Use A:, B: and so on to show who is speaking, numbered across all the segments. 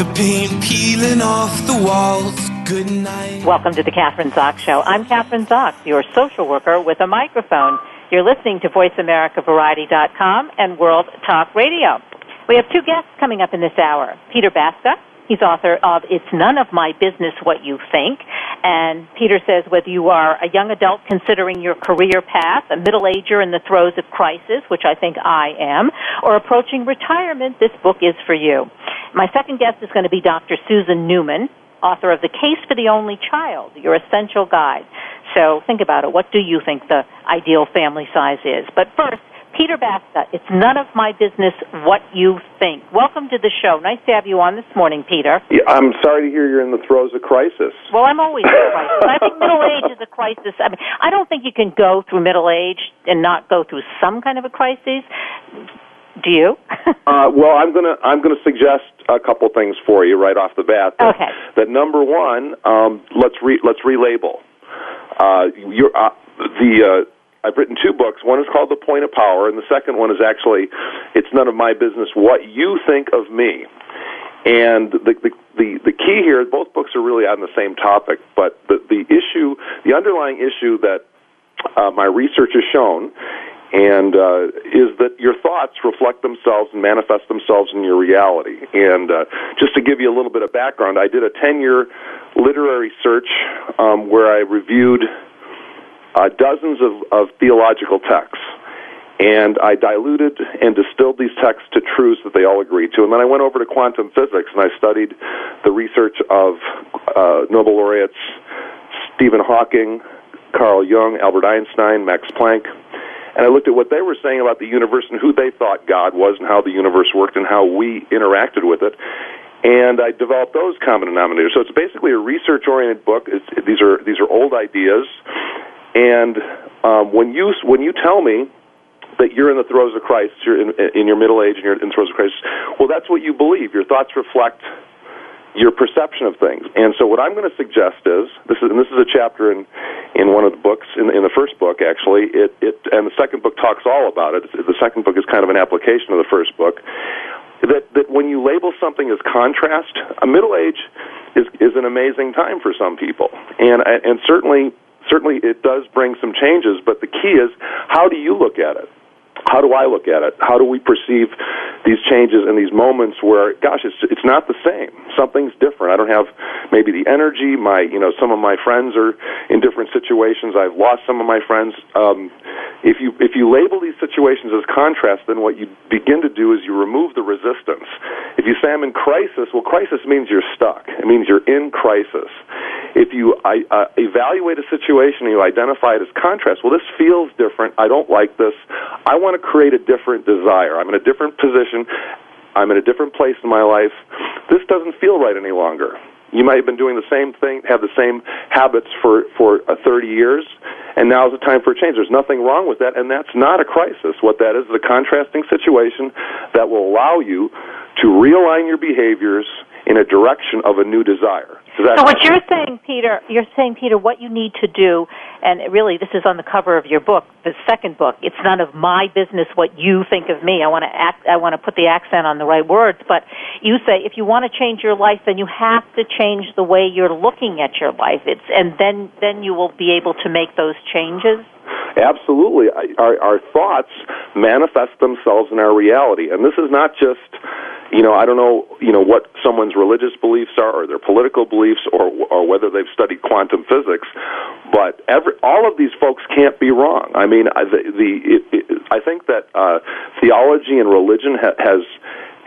A: the paint peeling off the walls. Good night.
B: Welcome to the Kathryn Zox Show. I'm Kathryn Zox, your social worker with a microphone. You're listening to VoiceAmericaVariety.com and World Talk Radio. We have two guests coming up in this hour. Peter Basta, he's author of It's None of My Business What You Think. And Peter says whether you are a young adult considering your career path, a middle ager in the throes of crisis, which I think I am, or approaching retirement, this book is for you. My second guest is going to be Dr. Susan Newman, author of The Case for the Only Child, Your Essential Guide. So think about it. What do you think the ideal family size is? But first, Peter Basta, it's none of my business what you think. Welcome to the show. Nice to have you on this morning, Peter.
C: Yeah, I'm sorry to hear you're in the throes of crisis.
B: Well, I'm always in crisis. I think middle age is a crisis. I mean, I don't think you can go through middle age and not go through some kind of a crisis. Do you?
C: uh, well, I'm gonna I'm gonna suggest a couple things for you right off the bat. That,
B: Okay.
C: That number one, um, let's re, let's relabel. Uh, you're, uh, the uh, I've written two books. One is called The Point of Power, and the second one is actually It's None of My Business What You Think of Me. And the, the the the key here, both books are really on the same topic, but the the issue, the underlying issue that uh, my research has shown, and uh, is that your thoughts reflect themselves and manifest themselves in your reality. And uh, just to give you a little bit of background, I did a ten year literary search um, where I reviewed uh, dozens of, of theological texts. And I diluted and distilled these texts to truths that they all agreed to. And then I went over to quantum physics and I studied the research of uh, Nobel laureates Stephen Hawking, Carl Jung, Albert Einstein, Max Planck. And I looked at what they were saying about the universe and who they thought God was and how the universe worked and how we interacted with it. And I developed those common denominators. So it's basically a research-oriented book. It's, these are these are old ideas, and um, when you when you tell me that you're in the throes of Christ, you're in, in your middle age and you're in the throes of Christ, well, that's what you believe. Your thoughts reflect your perception of things. And so, what I'm going to suggest is this is and this is a chapter in in one of the books in, in the first book actually. It it and the second book talks all about it. The second book is kind of an application of the first book. That that when you label something as contrast, a middle age is is an amazing time for some people, and and certainly certainly it does bring some changes. But the key is how do you look at it? how do I look at it? How do we perceive these changes and these moments where, gosh, it's it's not the same. Something's different. I don't have maybe the energy. My, you know, some of my friends are in different situations. I've lost some of my friends. Um, if you if you label these situations as contrast, then what you begin to do is you remove the resistance. If you say I'm in crisis, well, crisis means you're stuck. It means you're in crisis. If you I, uh, evaluate a situation and you identify it as contrast, well, this feels different. I don't like this. I want to create a different desire. I'm in a different position. I'm in a different place in my life. This doesn't feel right any longer. You might have been doing the same thing, have the same habits for for uh, 30 years, and now is the time for a change. There's nothing wrong with that, and that's not a crisis. What that is is a contrasting situation that will allow you to realign your behaviors in a direction of a new desire. That
B: So what you're saying, Peter, you're saying, Peter, what you need to do, and really this is on the cover of your book, the second book. It's none of my business what you think of me. I want to act, I want to put the accent on the right words, but you say if you want to change your life, then you have to change the way you're looking at your life. It's and then then you will be able to make those changes.
C: Absolutely. Our, our thoughts manifest themselves in our reality. And this is not just, you know, I don't know, you know, what someone's religious beliefs are or their political beliefs or, or whether they've studied quantum physics, but every, all of these folks can't be wrong. I mean, I- the, the it, it, I think that uh, theology and religion ha- has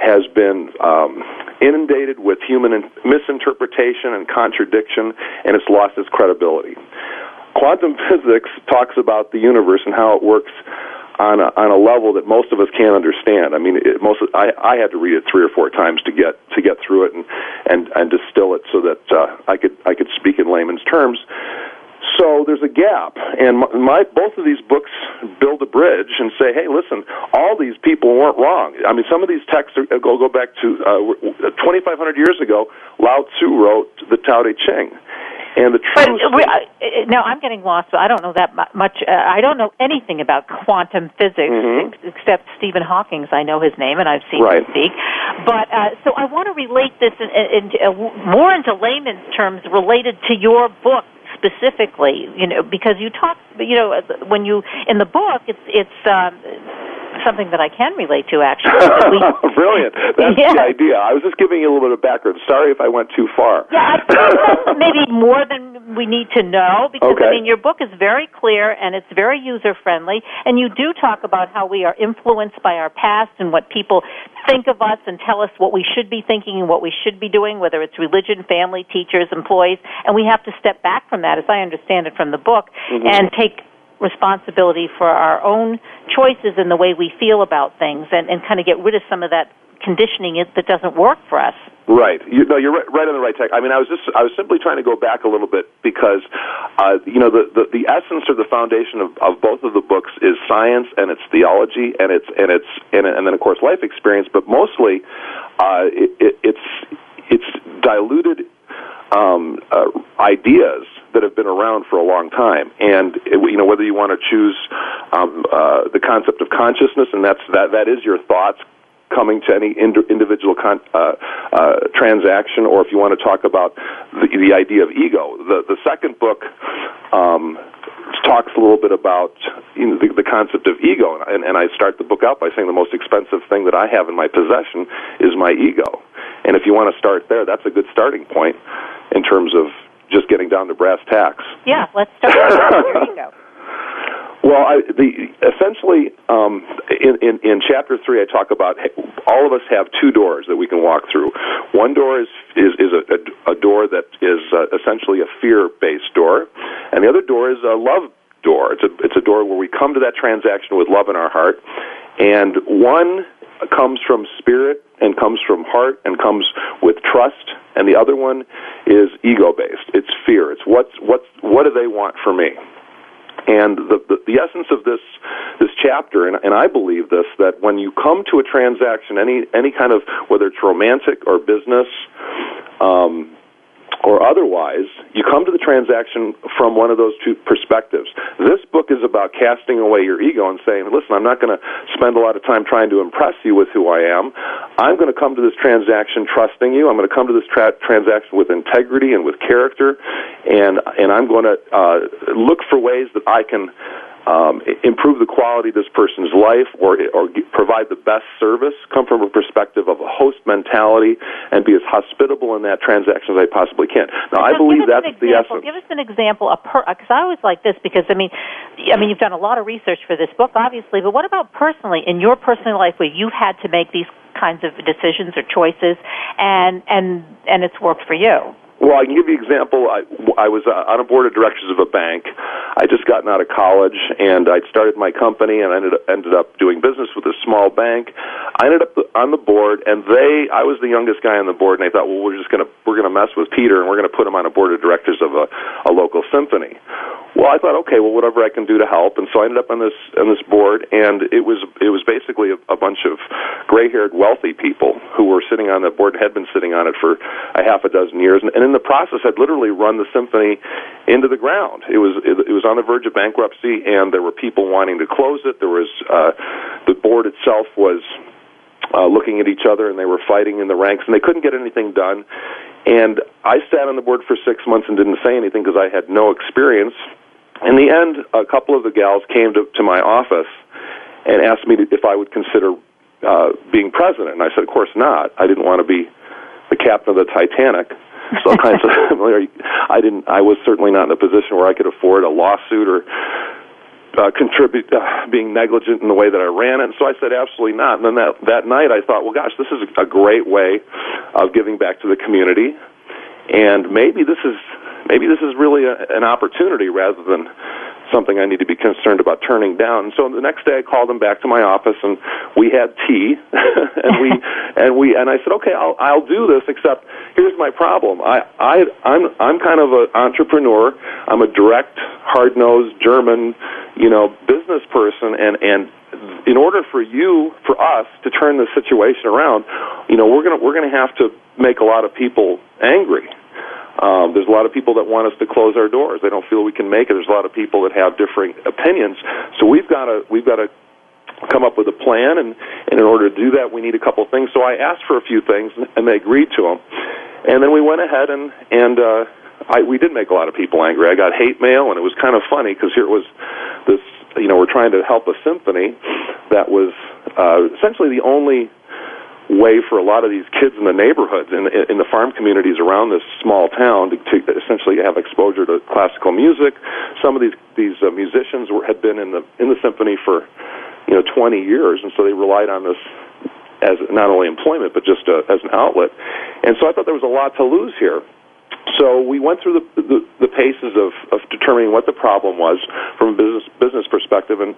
C: has been um, inundated with human in- misinterpretation and contradiction, and it's lost its credibility. Quantum physics talks about the universe and how it works on a, on a level that most of us can't understand. I mean, it, most of, I, I had to read it three or four times to get to get through it and and and distill it so that uh, I could I could speak in layman's terms. So there's a gap, and my, my both of these books build a bridge and say, hey, listen, all these people weren't wrong. I mean, some of these texts are, go go back to uh, 2,500 years ago. Lao Tzu wrote the Tao Te Ching, and the truth.
B: But we, uh, now I'm getting lost. But I don't know that much. Uh, I don't know anything about quantum physics
C: Mhm.
B: ex- except Stephen Hawking's. I know his name and I've seen
C: Right.
B: him speak. But uh, so I want to relate this in, in, in, uh, more into layman's terms related to your book specifically. You know, because you talk. You know, when you in the book, it's it's. Um, Something that I can relate to, actually. we-
C: Brilliant. That's
B: Yeah.
C: the idea. I was just giving you a little bit of background. Sorry if I went too far.
B: Yeah, I think that's maybe more than we need to know because
C: Okay.
B: I mean your book is very clear and it's very user friendly and you do talk about how we are influenced by our past and what people think of us and tell us what we should be thinking and what we should be doing whether it's religion, family, teachers, employees and we have to step back from that as I understand it from the book
C: Mm-hmm.
B: and take responsibility for our own choices and the way we feel about things and, and kind of get rid of some of that conditioning it- that doesn't work for us.
C: Right. You, no, you're right, right on the right track. I mean, I was just, I was simply trying to go back a little bit because, uh, you know, the, the, the essence or the foundation of, of both of the books is science and it's theology and it's, and it's, and, and then of course life experience, but mostly, uh, it, it, it's, it's diluted, um, uh, ideas that have been around for a long time, and you know whether you want to choose um, uh, the concept of consciousness, and that's that that is your thoughts coming to any ind- individual con- uh, uh, transaction, or if you want to talk about the, the idea of ego. The the second book um, talks a little bit about you know, the, the concept of ego, and, and I start the book out by saying the most expensive thing that I have in my possession is my ego. And if you want to start there, that's a good starting point in terms of just getting down to brass tacks.
B: Yeah, let's start your ego.
C: Well, I, the essentially um, in, in in chapter three, I talk about all of us have two doors that we can walk through. One door is is, is a, a, a door that is uh, essentially a fear-based door, and the other door is a love door. It's a it's a door where we come to that transaction with love in our heart, and one comes from spirit and comes from heart and comes with trust, and the other one is ego-based. It's fear. It's what's what's what do they want for me? And the, the, the essence of this this chapter, and, and I believe this, that when you come to a transaction, any any kind of whether it's romantic or business, um, or otherwise, you come to the transaction from one of those two perspectives. This book is about casting away your ego and saying, listen, I'm not going to spend a lot of time trying to impress you with who I am. I'm going to come to this transaction trusting you. I'm going to come to this tra- transaction with integrity and with character, and, and I'm going to uh, look for ways that I can um, improve the quality of this person's life or or g- provide the best service. Come from a perspective of a host mentality and be as hospitable in that transaction as I possibly can. Now, I believe that's the essence.
B: Give us an example. A because I always like this because I mean, I mean you've done a lot of research for this book, obviously. But what about personally in your personal life where you've had to make these kinds of decisions or choices, and and and it's worked for you?
C: Well, I can give you an example. I, I was uh, on a board of directors of a bank. I just gotten out of college, and I'd started my company, and I ended up, ended up doing business with a small bank. I ended up on the board, and they, I was the youngest guy on the board, and they thought, well, we're just gonna we're gonna mess with Peter, and we're gonna put him on a board of directors of a, a local symphony. Well, I thought, okay, well, whatever I can do to help, and so I ended up on this on this board, and it was it was basically a, a bunch of gray-haired, wealthy people who were sitting on the board, had been sitting on it for a half a dozen years, and, and in the process, had literally run the symphony into the ground. It was it, it was on the verge of bankruptcy, and there were people wanting to close it. There was uh, the board itself was uh, looking at each other and they were fighting in the ranks and they couldn't get anything done. And I sat on the board for six months and didn't say anything because I had no experience. In the end, a couple of the gals came to, to my office and asked me to, if I would consider uh, being president. And I said, of course not. I didn't want to be the captain of the Titanic. So I said, I didn't. I was certainly not in a position where I could afford a lawsuit or uh, contribute uh, being negligent in the way that I ran it. And so I said absolutely not. And then that that night I thought, well, gosh, this is a great way of giving back to the community, and maybe this is maybe this is really a, an opportunity rather than something I need to be concerned about turning down. And so the next day I called him back to my office and we had tea and we and we and I said, "Okay, I'll I'll do this except here's my problem. I I I'm I'm kind of an entrepreneur. I'm a direct, hard-nosed German, you know, business person and and in order for you for us to turn the situation around, you know, we're going to we're going to have to make a lot of people angry um, there's a lot of people that want us to close our doors. They don't feel we can make it. There's a lot of people that have differing opinions. So we've got to we've got to come up with a plan, and, and in order to do that, we need a couple of things. So I asked for a few things, and they agreed to them. And then we went ahead and and uh, I, we did make a lot of people angry. I got hate mail, and it was kind of funny because here was this. You know, we're trying to help a symphony that was uh, essentially the only way for a lot of these kids in the neighborhoods in, in the farm communities around this small town to, to essentially have exposure to classical music. Some of these these uh, musicians were, had been in the in the symphony for you know 20 years, and so they relied on this as not only employment but just uh, as an outlet. And so I thought there was a lot to lose here. So we went through the, the, the paces of, of determining what the problem was from a business business perspective, and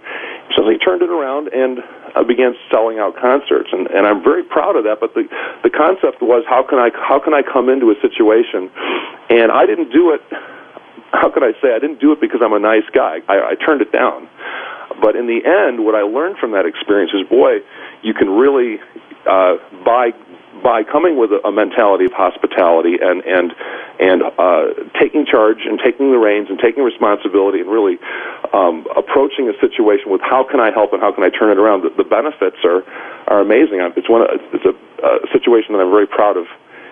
C: so he turned it around and uh, began selling out concerts, and, and I'm very proud of that. But the the concept was how can I how can I come into a situation, and I didn't do it. How could I say I didn't do it because I'm a nice guy? I, I turned it down. But in the end, what I learned from that experience is, boy, you can really uh, buy by coming with a, a mentality of hospitality and and and uh, taking charge and taking the reins and taking responsibility and really um, approaching a situation with how can I help and how can I turn it around. The, the benefits are are amazing. It's one. It's a, a situation that I'm very proud of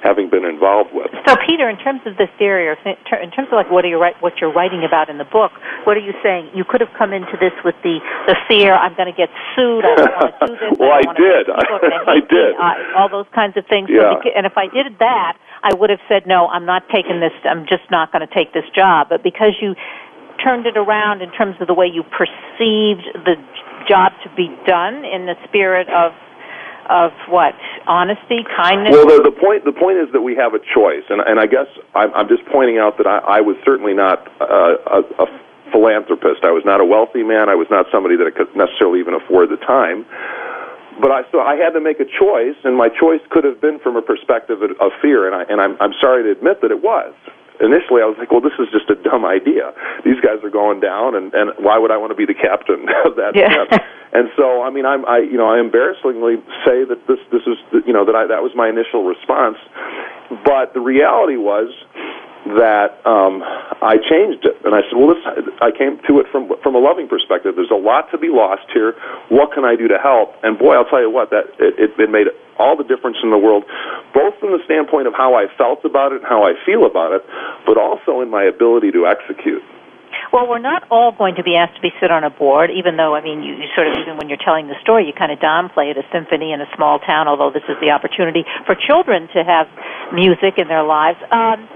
C: having been involved with.
B: So, Peter, in terms of this theory, or in terms of like what are you what you're writing about in the book, what are you saying? You could have come into this with the the fear I'm going to get sued. I don't want to do this.
C: well,
B: I,
C: I did. I did.
B: Me, uh, all those kinds of things.
C: Yeah.
B: and if I did that, I would have said no. I'm not taking this. I'm just not going to take this job. But because you turned it around in terms of the way you perceived the job to be done in the spirit of of what honesty, kindness.
C: Well, the, the point the point is that we have a choice, and and I guess I'm, I'm just pointing out that I, I was certainly not uh, a, a philanthropist. I was not a wealthy man. I was not somebody that could necessarily even afford the time. But I so I had to make a choice, and my choice could have been from a perspective of, of fear, and I and I'm I'm sorry to admit that it was initially I was like, well, this is just a dumb idea. These guys are going down, and and why would I want to be the captain of that
B: yeah.
C: ship? And so, I mean, I'm I you know I embarrassingly say that this this is you know that I that was my initial response, but the reality was that um, I changed it, and I said, "Well, this, I came to it from from a loving perspective. There's a lot to be lost here. What can I do to help?" And boy, I'll tell you what, that it, it, made all the difference in the world, both from the standpoint of how I felt about it and how I feel about it, but also in my ability to execute.
B: Well, we're not all going to be asked to be sit on a board, even though, I mean, you, you sort of, even when you're telling the story, you kind of downplay it, a symphony in a small town, although this is the opportunity for children to have music in their lives. Um,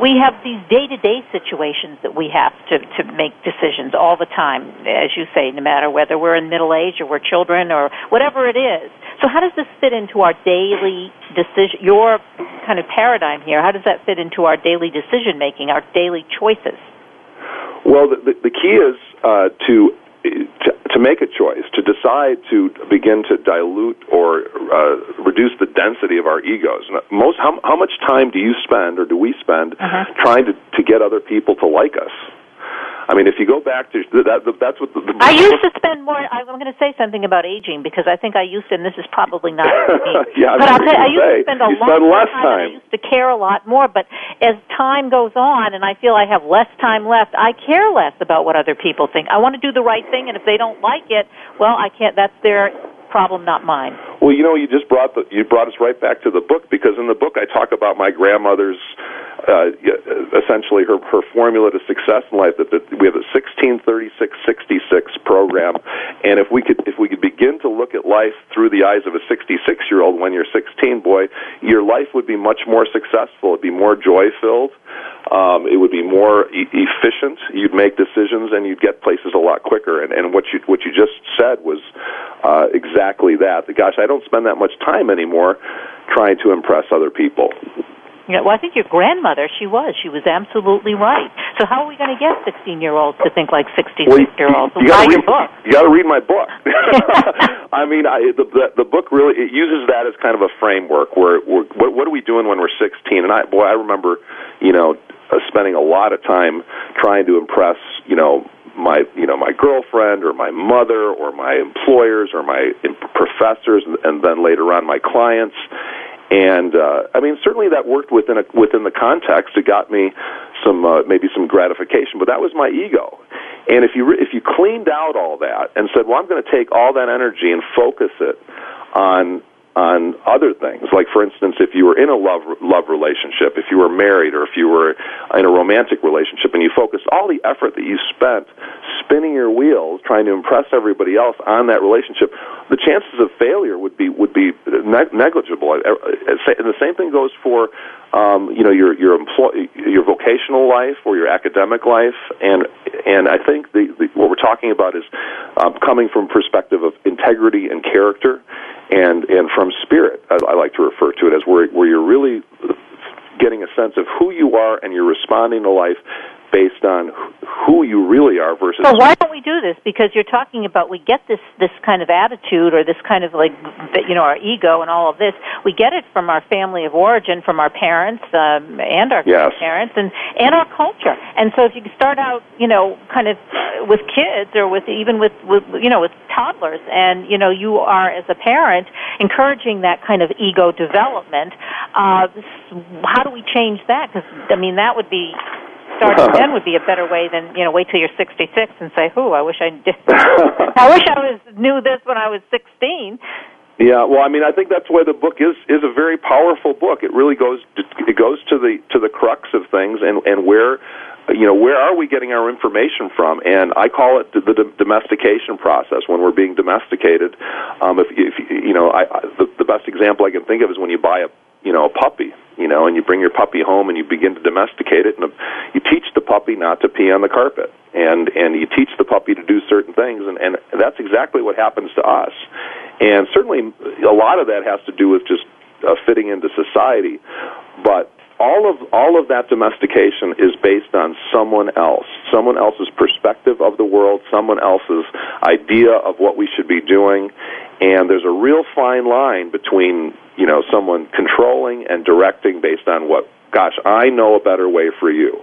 B: we have these day-to-day situations that we have to, to make decisions all the time, as you say, no matter whether we're in middle age or we're children or whatever it is. So how does this fit into our daily decision, your kind of paradigm here, how does that fit into our daily decision making, our daily choices?
C: Well, the, the, the key is uh, to make a choice, to decide to begin to dilute or uh, reduce the density of our egos. Most, how, how much time do you spend, or do we spend, uh-huh. trying to, to get other people to like us? I mean, if you go back to that, that's what the, the
B: I used to spend more. I'm going to say something about aging because I think I used to, and this is probably not.
C: yeah,
B: but
C: I'll
B: tell I used
C: say,
B: to spend a lot
C: spend less
B: time.
C: time.
B: I used to care a lot more, but as time goes on, and I feel I have less time left, I care less about what other people think. I want to do the right thing, and if they don't like it, well, I can't. That's their problem, not mine.
C: Well, you know, you just brought the, you brought us right back to the book because in the book I talk about my grandmother's uh, essentially her her formula to success in life. That, that we have a 16, 36, 66 program, and if we could if we could begin to look at life through the eyes of a 66 year old when you're 16, boy, your life would be much more successful. It'd be more joy filled. Um, it would be more e- efficient. You'd make decisions and you'd get places a lot quicker. And, and what you what you just said was uh, exactly that. Gosh, I don't spend that much time anymore trying to impress other people.
B: Yeah, well, I think your grandmother, she was. She was absolutely right. So how are we going to get 16-year-olds to think like 66-year-olds?
C: Well, you, you
B: Buy
C: read,
B: your book.
C: You got to read my book. I mean, I, the, the the book really it uses that as kind of a framework. Where, where what what are we doing when we're 16? And I boy, I remember, you know, uh, spending a lot of time trying to impress, you know, my you know my girlfriend or my mother or my employers or my professors and, then later on my clients and uh, I mean certainly that worked within a, within the context. It got me some uh, maybe some gratification, but that was my ego. And if you re- if you cleaned out all that and said, well, I'm going to take all that energy and focus it on on other things. Like, for instance, if you were in a love love relationship, if you were married, or if you were in a romantic relationship, and you focused all the effort that you spent spinning your wheels trying to impress everybody else on that relationship, the chances of failure would be would be negligible. Uh, uh, and the same thing goes for um, you know your your employ your vocational life or your academic life, and and I think the, the what we're talking about is um, coming from perspective of integrity and character and and from spirit. I, I like to refer to it as where where you're really getting a sense of who you are and you're responding to life based on who you really are versus.
B: So why don't we do this? Because you're talking about we get this this kind of attitude or this kind of like you know our ego and all of this. We get it from our family of origin, from our parents um, and our
C: yes.
B: parents and and our culture. And so if you start out, you know, kind of with kids or with even with with you know with toddlers, and you know you are as a parent encouraging that kind of ego development. Uh, how do we change that? Because I mean that would be starting then would be a better way than you know wait till you're 66 and say, "Who? I wish I did. I wish I was knew this when I was 16."
C: Yeah, well, I mean, I think that's why the book is is a very powerful book. It really goes to, it goes to the to the crux of things and and where you know where are we getting our information from and i call it the, the domestication process when we're being domesticated um if, if you know i, I the, the best example i can think of is when you buy a you know a puppy you know and you bring your puppy home and you begin to domesticate it and you teach the puppy not to pee on the carpet. And and you teach the puppy to do certain things and and that's exactly what happens to us. And certainly a lot of that has to do with just uh, fitting into society. But all of all of that domestication is based on someone else, someone else's perspective of the world, someone else's idea of what we should be doing, and there's a real fine line between you know someone controlling and directing based on what gosh I know a better way for you.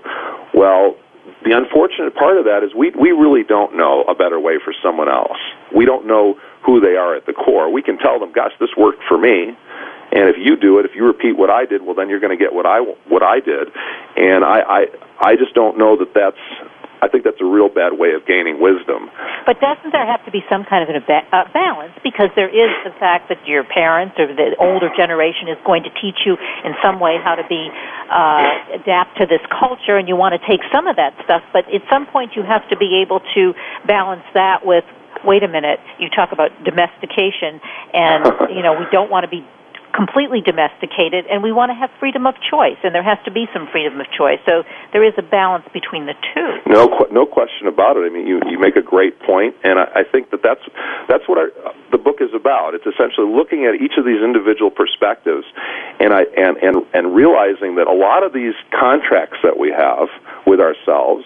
C: Well, the unfortunate part of that is we we really don't know a better way for someone else. We don't know who they are at the core. We can tell them, gosh, this worked for me and if you do it, if you repeat what I did, well, then you're going to get what I what I did. And I I I just don't know that that's. I think that's a real bad way of gaining wisdom.
B: But doesn't there have to be some kind of a ba- uh, balance? Because there is the fact that your parents or the older generation is going to teach you in some way how to be uh, adapt to this culture, and you want to take some of that stuff. But at some point, you have to be able to balance that with wait a minute, you talk about domestication, and you know we don't want to be completely domesticated, and we want to have freedom of choice, and there has to be some freedom of choice. So there is a balance between the two.
C: No, no question about it. I mean, you you make a great point, and I, I think that that's that's what our, the book is about. It's essentially looking at each of these individual perspectives, and I and and and realizing that a lot of these contracts that we have with ourselves.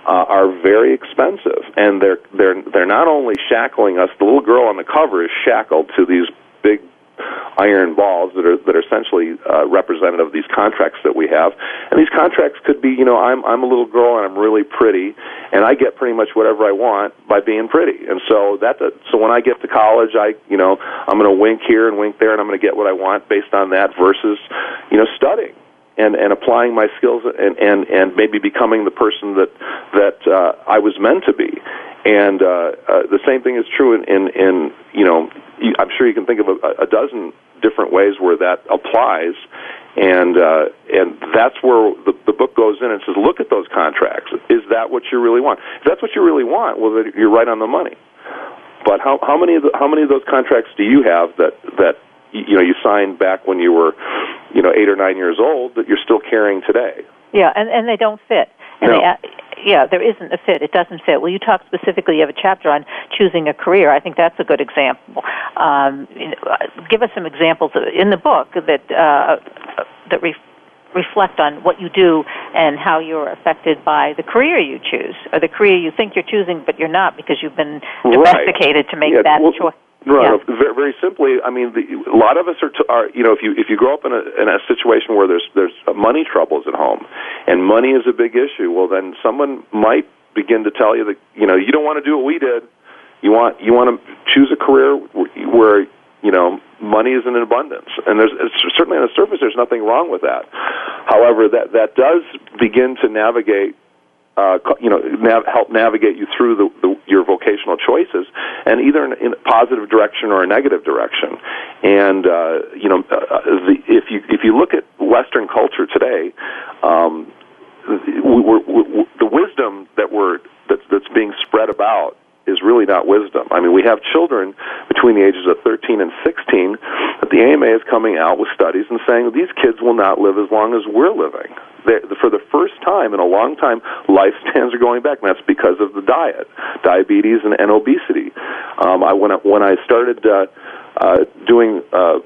C: Uh, are very expensive, and they're they're they're not only shackling us. The little girl on the cover is shackled to these big iron balls that are that are essentially uh, representative of these contracts that we have. And these contracts could be, you know, I'm I'm a little girl and I'm really pretty, and I get pretty much whatever I want by being pretty. And so that so when I get to college, I you know I'm going to wink here and wink there, and I'm going to get what I want based on that versus you know studying and and applying my skills and and and maybe becoming the person that that uh, I was meant to be. And uh, uh, the same thing is true in in, in you know I'm sure you can think of a, a dozen different ways where that applies, and uh, and that's where the, the book goes in and says, look at those contracts. Is that what you really want? If that's what you really want, well, you're right on the money. But how how many of the, how many of those contracts do you have that that you know you signed back when you were you know eight or nine years old that you're still carrying today?
B: Yeah, and and they don't fit. And
C: No.
B: they, uh, yeah, there isn't a fit. It doesn't fit. Well, you talk specifically. You have a chapter on choosing a career. I think that's a good example. Um, uh, give us some examples in the book that uh, that re- reflect on what you do and how you're affected by the career you choose, or the career you think you're choosing, but you're not because you've been
C: Right.
B: domesticated to make
C: Yeah,
B: that
C: well,
B: choice.
C: Right.
B: Yeah.
C: no, Very, very simply, I mean, the, a lot of us are, t- are, you know, if you if you grow up in a in a situation where there's there's money troubles at home, and money is a big issue, well, then someone might begin to tell you that you know you don't want to do what we did. You want you want to choose a career where, where you know money is in abundance, and there's it's, certainly on the surface there's nothing wrong with that. However, that that does begin to navigate uh, you know, nav- help navigate you through the, the, your vocational choices, and either in, in a positive direction or a negative direction. And uh, you know, uh, uh, the, if you if you look at Western culture today, um, we, we're, we, the wisdom that we're that's, that's being spread about is really not wisdom. I mean, we have children between the ages of 13 and 16 that the AMA is coming out with studies and saying these kids will not live as long as we're living. For the first time in a long time, lifespans are going back, and that's because of the diet, diabetes, and, and obesity. Um, I when I, when I started uh, uh, doing uh,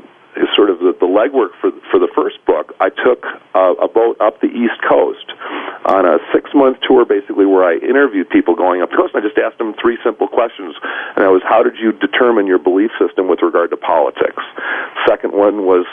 C: sort of the, the legwork for for the first book, I took uh, a boat up the East Coast on a six month tour, basically where I interviewed people going up the coast. And I just asked them three simple questions, and that was, how did you determine your belief system with regard to politics? Second one was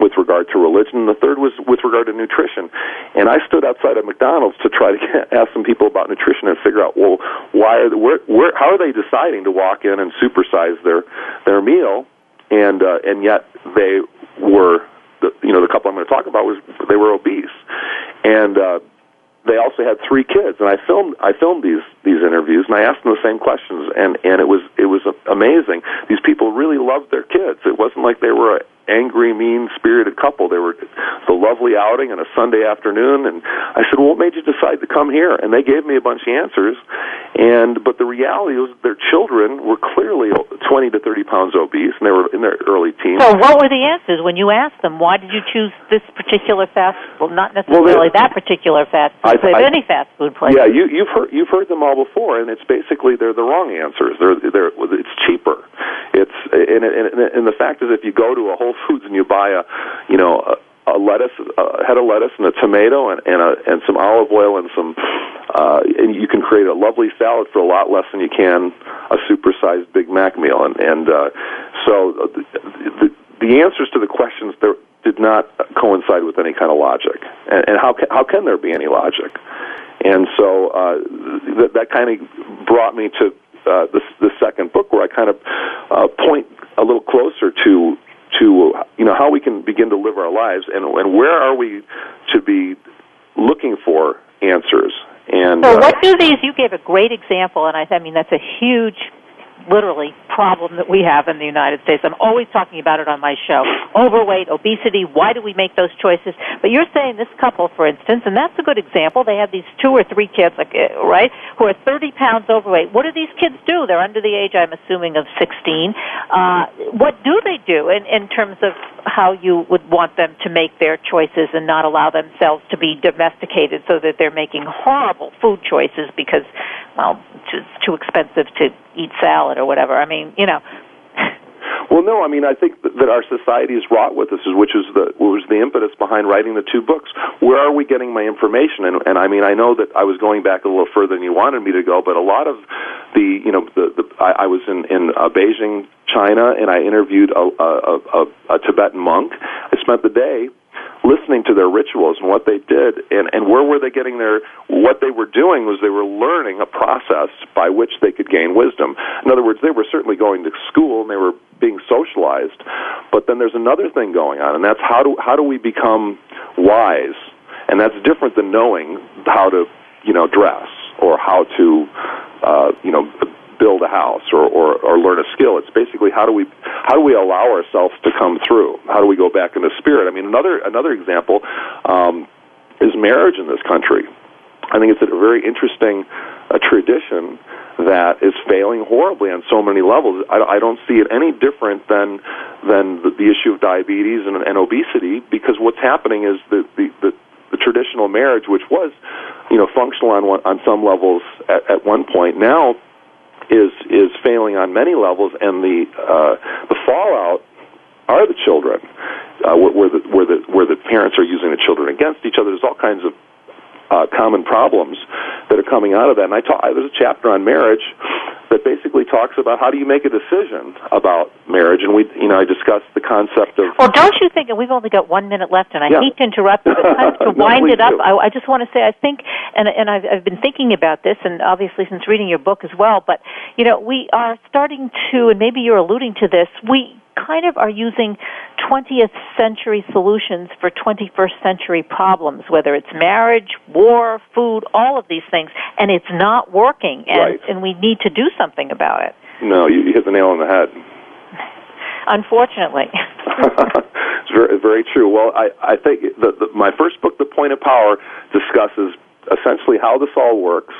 C: with regard to religion. The third was with regard to nutrition. And I stood outside of McDonald's to try to get, ask some people about nutrition and figure out, well, why are they, where, where, how are they deciding to walk in and supersize their their meal, and uh, and yet they were, the, you know, the couple I'm going to talk about was they were obese, and. Uh, they also had three kids, and I filmed I filmed these these interviews, and I asked them the same questions, and and it was it was amazing. These people really loved their kids. It wasn't like they were angry, mean spirited couple. They were the lovely outing on a Sunday afternoon, and I said, "Well, what made you decide to come here?" And they gave me a bunch of answers, and but the reality was their children were clearly twenty to thirty pounds obese, and they were in their early teens.
B: So, what were the answers when you asked them? Why did you choose this particular fast? Well, not necessarily that particular fast food
C: I-
B: place,
C: I-
B: any fast food place.
C: Yeah, you, you've heard you've heard them all before, and it's basically they're the wrong answers. They're they're it's cheaper. It's and and, and the fact is, if you go to a Whole Foods and you buy a you know a, a lettuce, a head of lettuce, and a tomato, and and, a, and some olive oil, and some uh, and you can create a lovely salad for a lot less than you can a supersized Big Mac meal. And and uh, so the, the the answers to the questions there did not coincide with any kind of logic. And, and how can, how can there be any logic? And so uh, that, that kind of brought me to uh, the, the second book, where I kind of uh, point a little closer to to you know how we can begin to live our lives, and and where are we to be looking for answers. And
B: So,
C: uh,
B: what do these? You gave a great example, and I, I mean that's a huge, literally, problem that we have in the United States. I'm always talking about it on my show: overweight, obesity. Why do we make those choices? But you're saying this couple, for instance, and that's a good example. They have these two or three kids, uh, right, who are 30 pounds overweight. What do these kids do? They're under the age, I'm assuming, of 16. Uh, what do they do in, in terms of how you would want them to make their choices and not allow themselves to be domesticated so that they're making horrible food choices because, well, it's too expensive to eat salad or whatever. I mean, you know.
C: Well, no, I mean, I think that our society is wrought with this, is- which is the was the impetus behind writing the two books. Where are we getting my information? And, and I mean, I know that I was going back a little further than you wanted me to go, but a lot of the, you know, the, the I, I was in in uh, Beijing, China, and I interviewed a, a, a, a Tibetan monk. I spent the day listening to their rituals and what they did and, and where were they getting their what they were doing was they were learning a process by which they could gain wisdom. In other words they were certainly going to school and they were being socialized but then there's another thing going on and that's how do how do we become wise? And that's different than knowing how to you know dress or how to uh, you know build a house or, or, or learn a skill. It's basically how do we how do we allow ourselves to come through? How do we go back into spirit? I mean, another another example um, is marriage in this country. I think it's a very interesting uh, tradition that is failing horribly on so many levels. I, I don't see it any different than than the, the issue of diabetes and, and obesity because what's happening is that the, the the traditional marriage, which was, you know, functional on one, on some levels at, at one point, now is is failing on many levels, and the uh, the fallout are the children, uh, where, where the where the where the parents are using the children against each other. There's all kinds of uh, common problems that are coming out of that. And I talk, there's a chapter on marriage that basically talks about how do you make a decision about marriage, and we, you know, I discussed the concept of.
B: Well, don't you think? And we've only got one minute left, and I
C: Yeah.
B: hate to interrupt, you, but time to
C: No,
B: wind it up. I, I just want to say, I think, and and I've, I've been thinking about this, and obviously since reading your book as well. But you know, we are starting to, and maybe you're alluding to this. We kind of are using 20th century solutions for 21st century problems, whether it's marriage, war, food, all of these things, and it's not working, and
C: Right.
B: and we need to do something about it.
C: No, you, you hit the nail on the head.
B: Unfortunately.
C: it's very, very true. Well, I, I think the, the, my first book, The Point of Power, discusses essentially how this all works,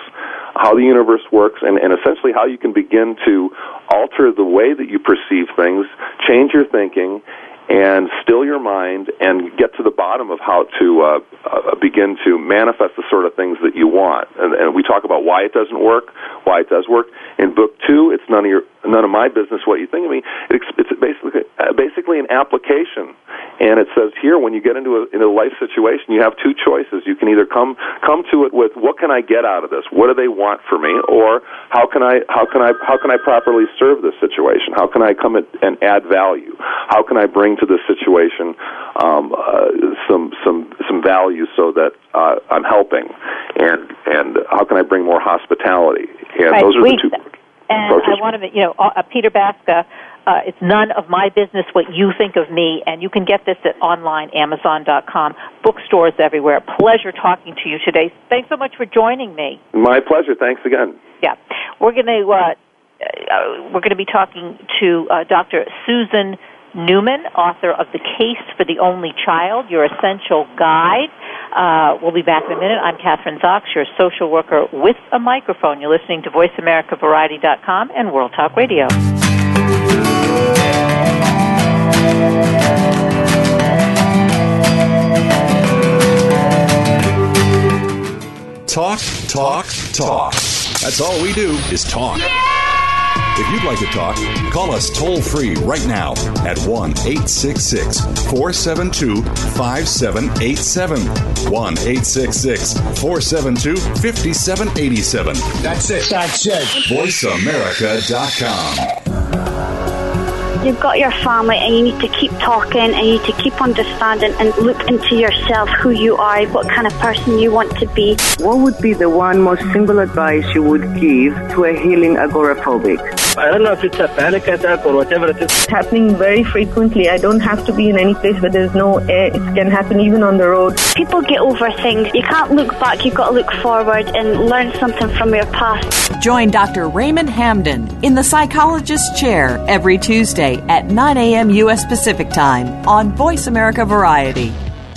C: how the universe works, and, and essentially how you can begin to alter the way that you perceive things, change your thinking, and still your mind, and get to the bottom of how to uh, uh, begin to manifest the sort of things that you want. And, and we talk about why it doesn't work, why it does work. In book two, it's none of your none of my business what you think of me. It's, it's basically uh, basically an application, and it says here when you get into a, into a life situation, you have two choices. You can either come come to it with what can I get out of this? What do they want for me? Or how can I how can I how can I properly serve this situation? How can I come at, and add value? How can I bring to this situation um, uh, some some some value so that uh, I'm helping? And and how can I bring more hospitality? And
B: Right,
C: those are
B: we-
C: the two.
B: And
C: approaches.
B: I want to, you know, uh, Peter Baska, uh, it's none of my business what you think of me, and you can get this at online, Amazon.com, bookstores everywhere. Pleasure talking to you today. Thanks so much for joining me.
C: My pleasure. Thanks again.
B: Yeah, we're going to uh, uh, we're going to be talking to uh, Dr. Susan Newman, author of The Case for the Only Child, Your Essential Guide. Uh, we'll be back in a minute. I'm Kathryn Zox, your social worker with a microphone. You're listening to VoiceAmericaVariety.com and World Talk Radio.
D: Talk, talk, talk. That's all we do is talk. If you'd like to talk, call us toll free right now at 1 866 472 5787. 1 866 472 5787.
E: That's it. That's it.
D: VoiceAmerica.com.
F: You've got your family and you need to keep talking and you need to keep understanding and look into yourself, who you are, what kind of person you want to be.
G: What would be the one most simple advice you would give to a healing agoraphobic?
H: I don't know if it's a panic attack or whatever it is.
I: It's happening very frequently. I don't have to be in any place where there's no air. It can happen even on the road.
F: People get over things. You can't look back, you've got to look forward and learn something from your past.
J: Join Dr. Raymond Hamden in the Psychologist Chair every Tuesday at 9 a.m. U.S. Pacific Time on Voice America Variety.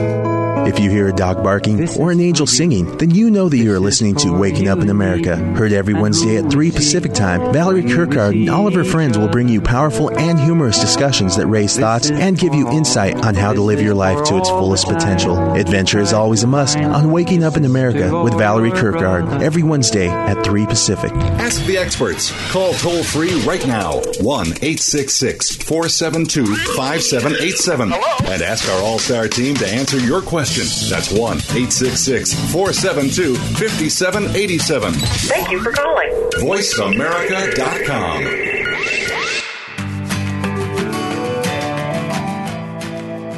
K: Música if you hear a dog barking or an angel singing, then you know that you are listening to Waking Up in America. Heard every Wednesday at 3 Pacific Time, Valerie Kirkard and all of her friends will bring you powerful and humorous discussions that raise thoughts and give you insight on how to live your life to its fullest potential. Adventure is always a must on Waking Up in America with Valerie Kirkard every Wednesday at 3 Pacific.
D: Ask the experts. Call toll free right now 1 866 472 5787 and ask our All Star team to answer your question. That's 1 866 472 5787.
I: Thank you for calling.
D: VoiceAmerica.com.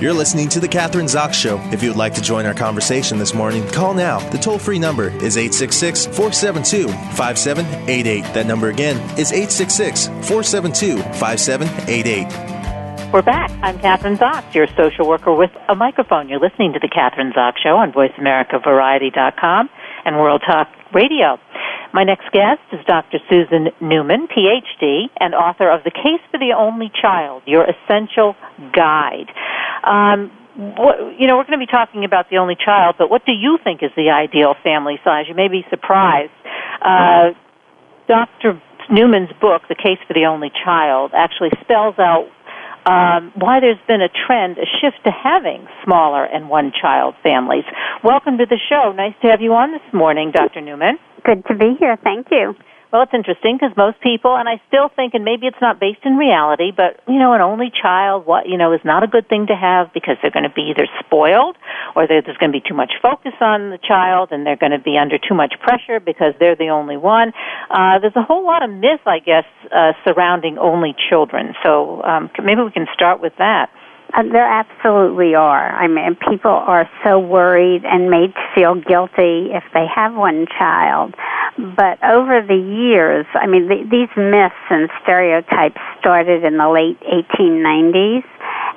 K: You're listening to The Kathryn Zox Show. If you would like to join our conversation this morning, call now. The toll free number is 866 472 5788. That number again is 866 472 5788.
B: We're back. I'm Kathryn Zox, your social worker with a microphone. You're listening to the Kathryn Zox Show on VoiceAmericaVariety.com and World Talk Radio. My next guest is Dr. Susan Newman, PhD, and author of The Case for the Only Child, Your Essential Guide. Um, what, you know, we're going to be talking about the only child, but what do you think is the ideal family size? You may be surprised. Uh, Dr. Newman's book, The Case for the Only Child, actually spells out um, why there's been a trend, a shift to having smaller and one child families. Welcome to the show. Nice to have you on this morning, Dr. Newman.
E: Good to be here. Thank you.
B: Well, it's interesting because most people, and I still think, and maybe it's not based in reality, but you know, an only child, what you know, is not a good thing to have because they're going to be either spoiled, or there's going to be too much focus on the child, and they're going to be under too much pressure because they're the only one. Uh, there's a whole lot of myth, I guess, uh, surrounding only children. So um, maybe we can start with that.
E: Uh, there absolutely are. I mean, people are so worried and made to feel guilty if they have one child. But over the years, I mean, the, these myths and stereotypes started in the late 1890s,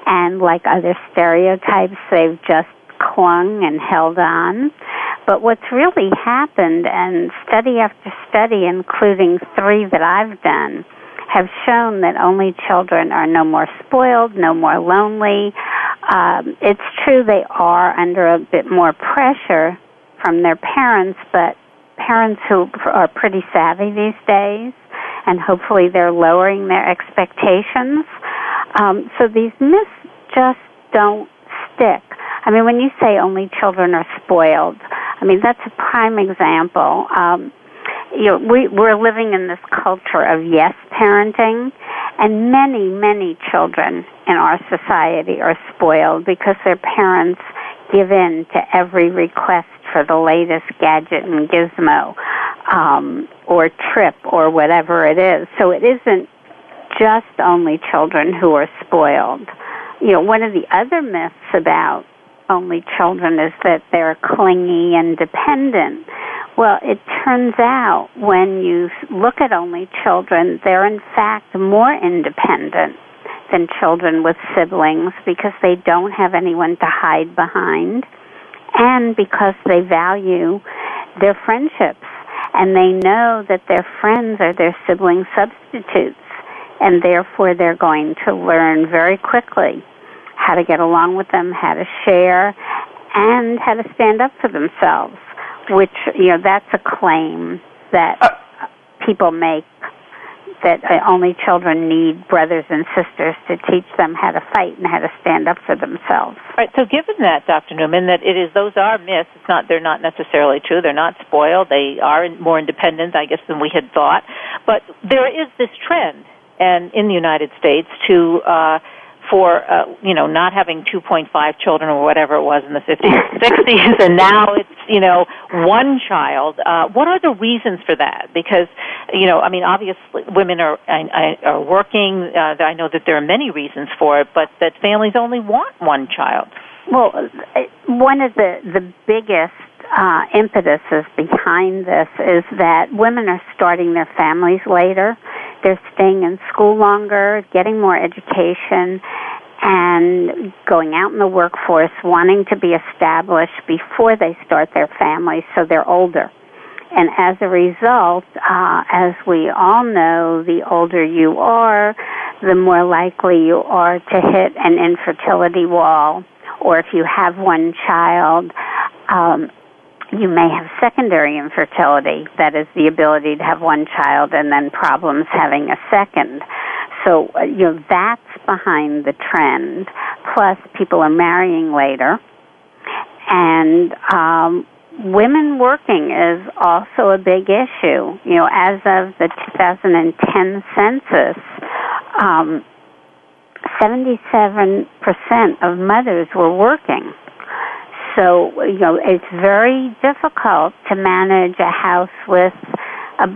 E: and like other stereotypes, they've just clung and held on. But what's really happened, and study after study, including three that I've done, have shown that only children are no more spoiled, no more lonely. Um, it's true they are under a bit more pressure from their parents, but parents who are pretty savvy these days, and hopefully they're lowering their expectations. Um, so these myths just don't stick. I mean, when you say only children are spoiled, I mean that's a prime example. Um, you know, we, we're living in this culture of yes parenting, and many, many children in our society are spoiled because their parents give in to every request for the latest gadget and gizmo, um, or trip, or whatever it is. So it isn't just only children who are spoiled. You know, one of the other myths about only children is that they're clingy and dependent. Well, it turns out when you look at only children, they're in fact more independent than children with siblings because they don't have anyone to hide behind and because they value their friendships and they know that their friends are their sibling substitutes and therefore they're going to learn very quickly how to get along with them, how to share, and how to stand up for themselves which you know that's a claim that people make that uh, only children need brothers and sisters to teach them how to fight and how to stand up for themselves.
B: Right. So, given that, Dr. Newman, that it is those are myths. It's not they're not necessarily true. They're not spoiled. They are more independent, I guess, than we had thought. But there is this trend, and in the United States, to uh, for uh, you know not having 2.5 children or whatever it was in the 50s 60s and now it's you know one child uh, what are the reasons for that? Because you know i mean obviously women are are working uh, i know that there are many reasons for it but that families only want one child.
E: Well one of the the biggest uh, impetuses behind this is that women are starting their families later. They're staying in school longer, getting more education, and going out in the workforce, wanting to be established before they start their families so they're older. And as a result, uh, as we all know, the older you are, the more likely you are to hit an infertility wall. Or if you have one child, um, you may have secondary infertility, that is the ability to have one child and then problems having a second. So, uh, you know, that's behind the trend. Plus, people are marrying later. And um, women working is also a big issue. You know, as of the 2010 census, um, 77% of mothers were working. So, you know, it's very difficult to manage a house with a,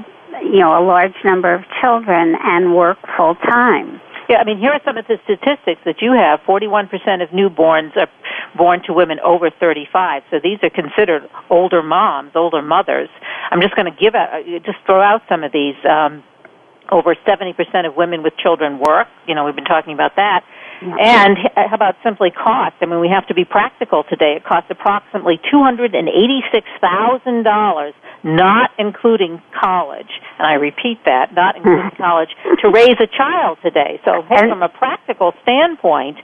E: you know, a large number of children and work full time.
B: Yeah, I mean, here are some of the statistics that you have. 41% of newborns are born to women over 35. So these are considered older moms, older mothers. I'm just going to give out, uh, just throw out some of these. Um, over 70% of women with children work. You know, we've been talking about that. And how about simply cost? I mean, we have to be practical today. It costs approximately $286,000, not including college. And I repeat that, not including college, to raise a child today. So hey, from a practical standpoint,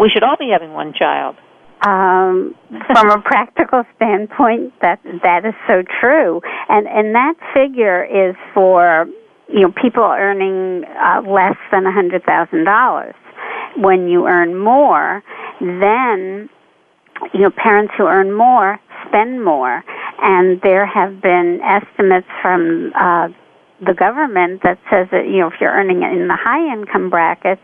B: we should all be having one child.
E: Um, from a practical standpoint, that that is so true, and and that figure is for you know people earning uh, less than a hundred thousand dollars. When you earn more, then you know parents who earn more spend more, and there have been estimates from uh, the government that says that you know if you're earning in the high income brackets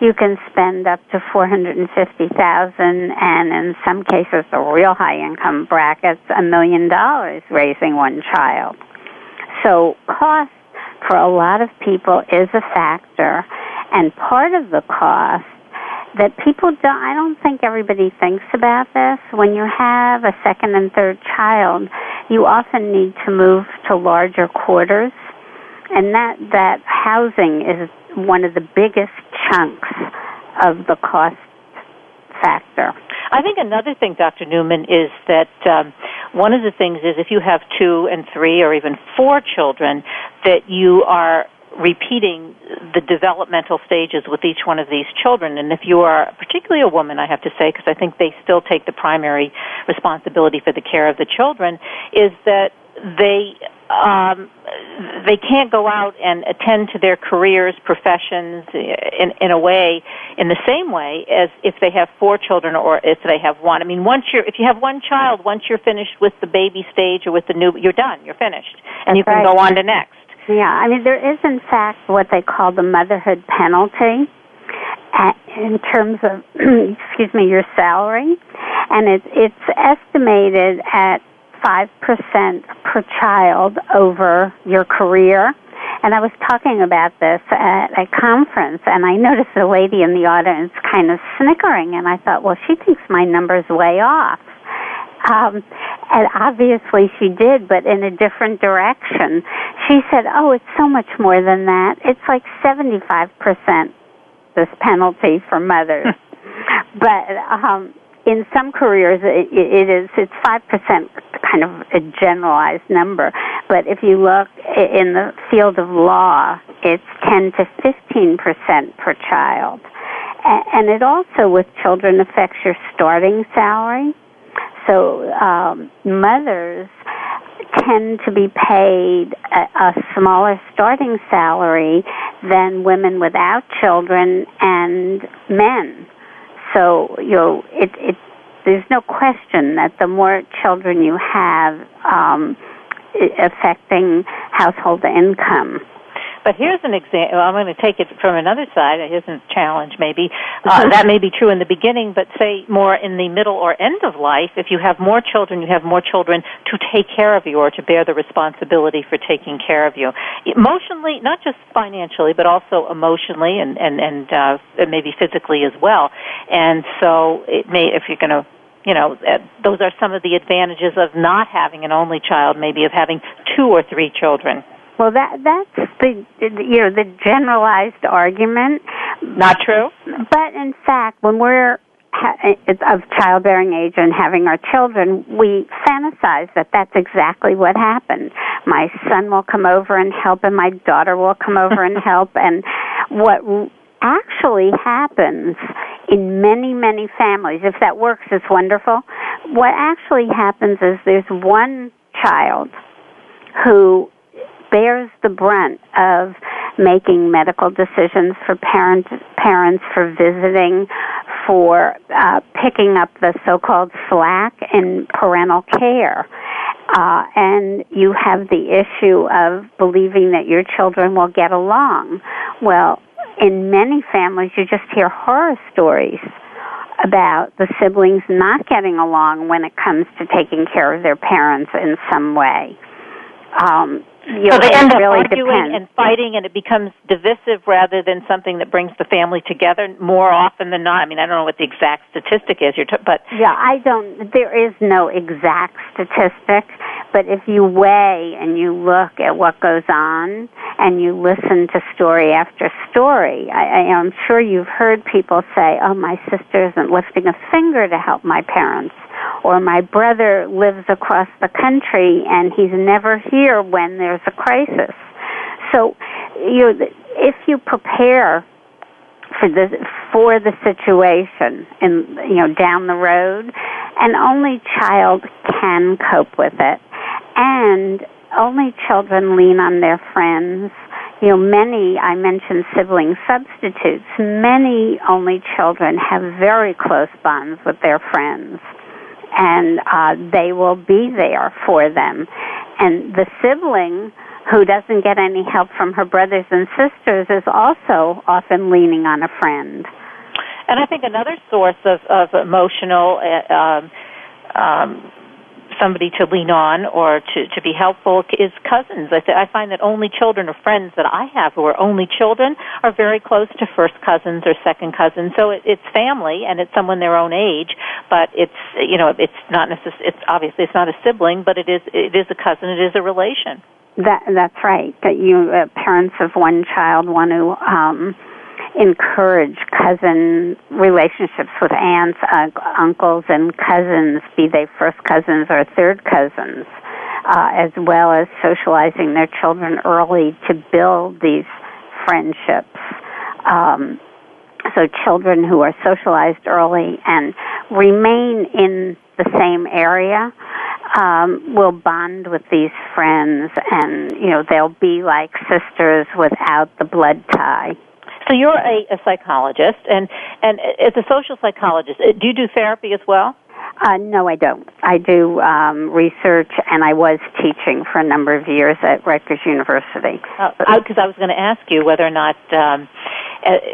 E: you can spend up to 450,000 and in some cases the real high income brackets a million dollars raising one child. So cost for a lot of people is a factor and part of the cost that people don't I don't think everybody thinks about this when you have a second and third child you often need to move to larger quarters and that that housing is one of the biggest chunks of the cost factor.
B: I think another thing, Dr. Newman, is that um, one of the things is if you have two and three or even four children, that you are repeating the developmental stages with each one of these children. And if you are, particularly a woman, I have to say, because I think they still take the primary responsibility for the care of the children, is that they um, they can't go out and attend to their careers, professions in, in a way, in the same way as if they have four children or if they have one. I mean, once you're, if you have one child, once you're finished with the baby stage or with the new, you're done, you're finished, and
E: That's
B: you can
E: right.
B: go on to next.
E: Yeah, I mean, there is in fact what they call the motherhood penalty in terms of, excuse me, your salary, and it's it's estimated at 5% per child over your career. And I was talking about this at a conference, and I noticed a lady in the audience kind of snickering, and I thought, well, she thinks my number's way off. Um, and obviously she did, but in a different direction. She said, oh, it's so much more than that. It's like 75% this penalty for mothers. but um, in some careers it, it is it's five percent kind of a generalized number but if you look in the field of law it's ten to fifteen percent per child and it also with children affects your starting salary so um, mothers tend to be paid a, a smaller starting salary than women without children and men so you know, it, it there's no question that the more children you have, um, affecting household income.
B: But here's an example. I'm going to take it from another side. Here's a challenge, maybe. Uh, that may be true in the beginning, but say more in the middle or end of life. If you have more children, you have more children to take care of you or to bear the responsibility for taking care of you. Emotionally, not just financially, but also emotionally and, and, and uh, maybe physically as well. And so it may, if you're going to you know, uh, those are some of the advantages of not having an only child, maybe of having two or three children.
E: Well, that that's the you know the generalized argument.
B: Not true.
E: But in fact, when we're eh, of childbearing age and having our children, we fantasize that that's exactly what happened. My son will come over and help, and my daughter will come over and help. And what actually happens in many, many families, if that works, it's wonderful. What actually happens is there's one child who bears the brunt of making medical decisions for parent, parents, for visiting, for uh, picking up the so-called slack in parental care. Uh, and you have the issue of believing that your children will get along. Well, in many families, you just hear horror stories about the siblings not getting along when it comes to taking care of their parents in some way. Um, you
B: so
E: know,
B: they end up
E: really
B: arguing
E: depends.
B: and fighting, and it becomes divisive rather than something that brings the family together more often than not. I mean, I don't know what the exact statistic is, you're t- but
E: Yeah, I don't. There is no exact statistic, But if you weigh and you look at what goes on and you listen to story after story, I, I, I'm sure you've heard people say, oh, my sister isn't lifting a finger to help my parents. Or my brother lives across the country and he's never here when there's a crisis. So, you know, if you prepare for the for the situation in you know down the road, an only child can cope with it, and only children lean on their friends. You know, many, I mentioned sibling substitutes, many only children have very close bonds with their friends, and uh, they will be there for them. And the sibling who doesn't get any help from her brothers and sisters is also often leaning on a friend.
B: And I think another source of, of emotional uh, um, um, somebody to lean on or to, to be helpful is cousins. I, th- I find that only children or friends that I have who are only children are very close to first cousins or second cousins. So it, it's family and it's someone their own age, but it's you know it's not necess- It's obviously it's not a sibling, but it is it is a cousin. It is a relation.
E: That that's right. That you uh, parents of one child want to um, encourage cousin relationships with aunts, uncles, and cousins, be they first cousins or third cousins, uh, as well as socializing their children early to build these friendships. Um, so children who are socialized early and remain in the same area um, will bond with these friends, and you know they'll be like sisters without the blood tie.
B: So you're a, a psychologist, and and as a social psychologist, uh, do you do therapy as well?
E: Uh, no, I don't. I do um, research, and I was teaching for a number of years at Rutgers University.
B: Because uh, I was going to ask you whether or not um,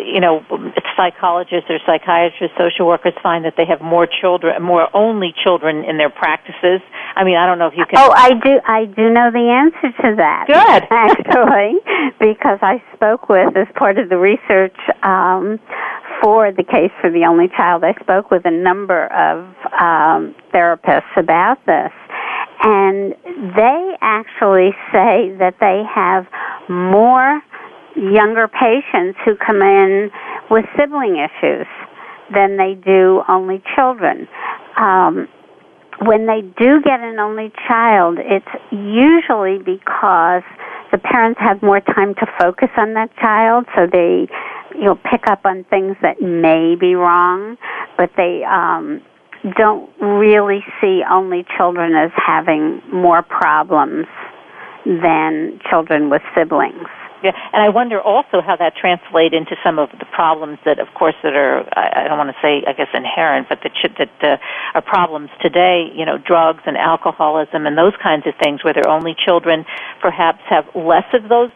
B: you know, psychologists or psychiatrists, social workers find that they have more children, more only children in their practices. I mean, I don't know if you can.
E: Oh, I do. I do know the answer to that.
B: Good,
E: actually, because I spoke with as part of the research um, for the case for the only child. I spoke with a number of um, therapists about this. And they actually say that they have more younger patients who come in with sibling issues than they do only children. Um, when they do get an only child, it's usually because the parents have more time to focus on that child, so they you know pick up on things that may be wrong, but they um, don't really see only children as having more problems than children with siblings.
B: Yeah, and I wonder also how that translates into some of the problems that, of course, that are I don't want to say I guess inherent, but that should, that uh, are problems today. You know, drugs and alcoholism and those kinds of things, where their only children perhaps have less of those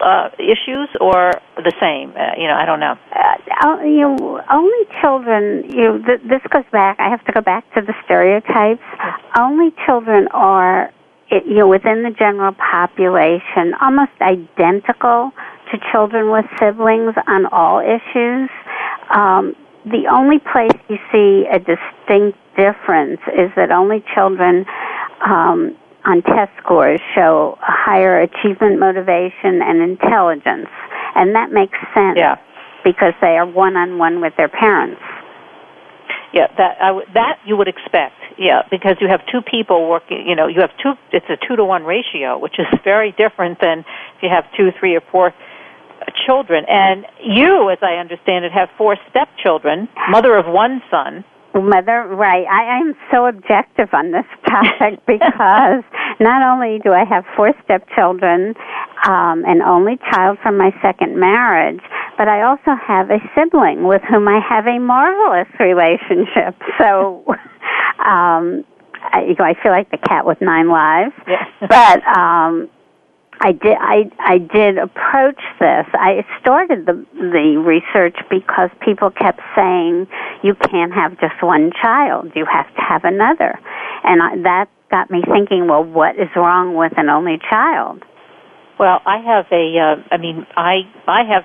B: uh, issues or the same? Uh, you know, I don't know.
E: Uh, you know, only children. You know, th- this goes back. I have to go back to the stereotypes. Only children are it, you know, within the general population, almost identical to children with siblings on all issues. Um, the only place you see a distinct difference is that only children um, on test scores show a higher achievement motivation and intelligence, and that makes sense
B: yeah.
E: because they are one on one with their parents.
B: Yeah, that I w- that you would expect. Yeah, because you have two people working. You know, you have two. It's a two to one ratio, which is very different than if you have two, three, or four children. And you, as I understand it, have four stepchildren, mother of one son.
E: Mother, right. I am so objective on this topic because not only do I have four stepchildren, um, an only child from my second marriage, but I also have a sibling with whom I have a marvelous relationship. So, um, I, you know, I feel like the cat with nine lives.
B: Yeah.
E: but um, I did I I did approach this. I started the the research because people kept saying you can't have just one child. You have to have another. And I, that got me thinking, well, what is wrong with an only child?
B: Well, I have a uh, I mean, I I have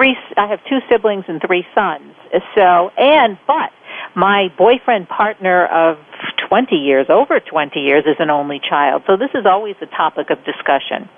B: three I have two siblings and three sons. So, and but my boyfriend partner of 20 years, over 20 years, is an only child. So this is always a topic of discussion.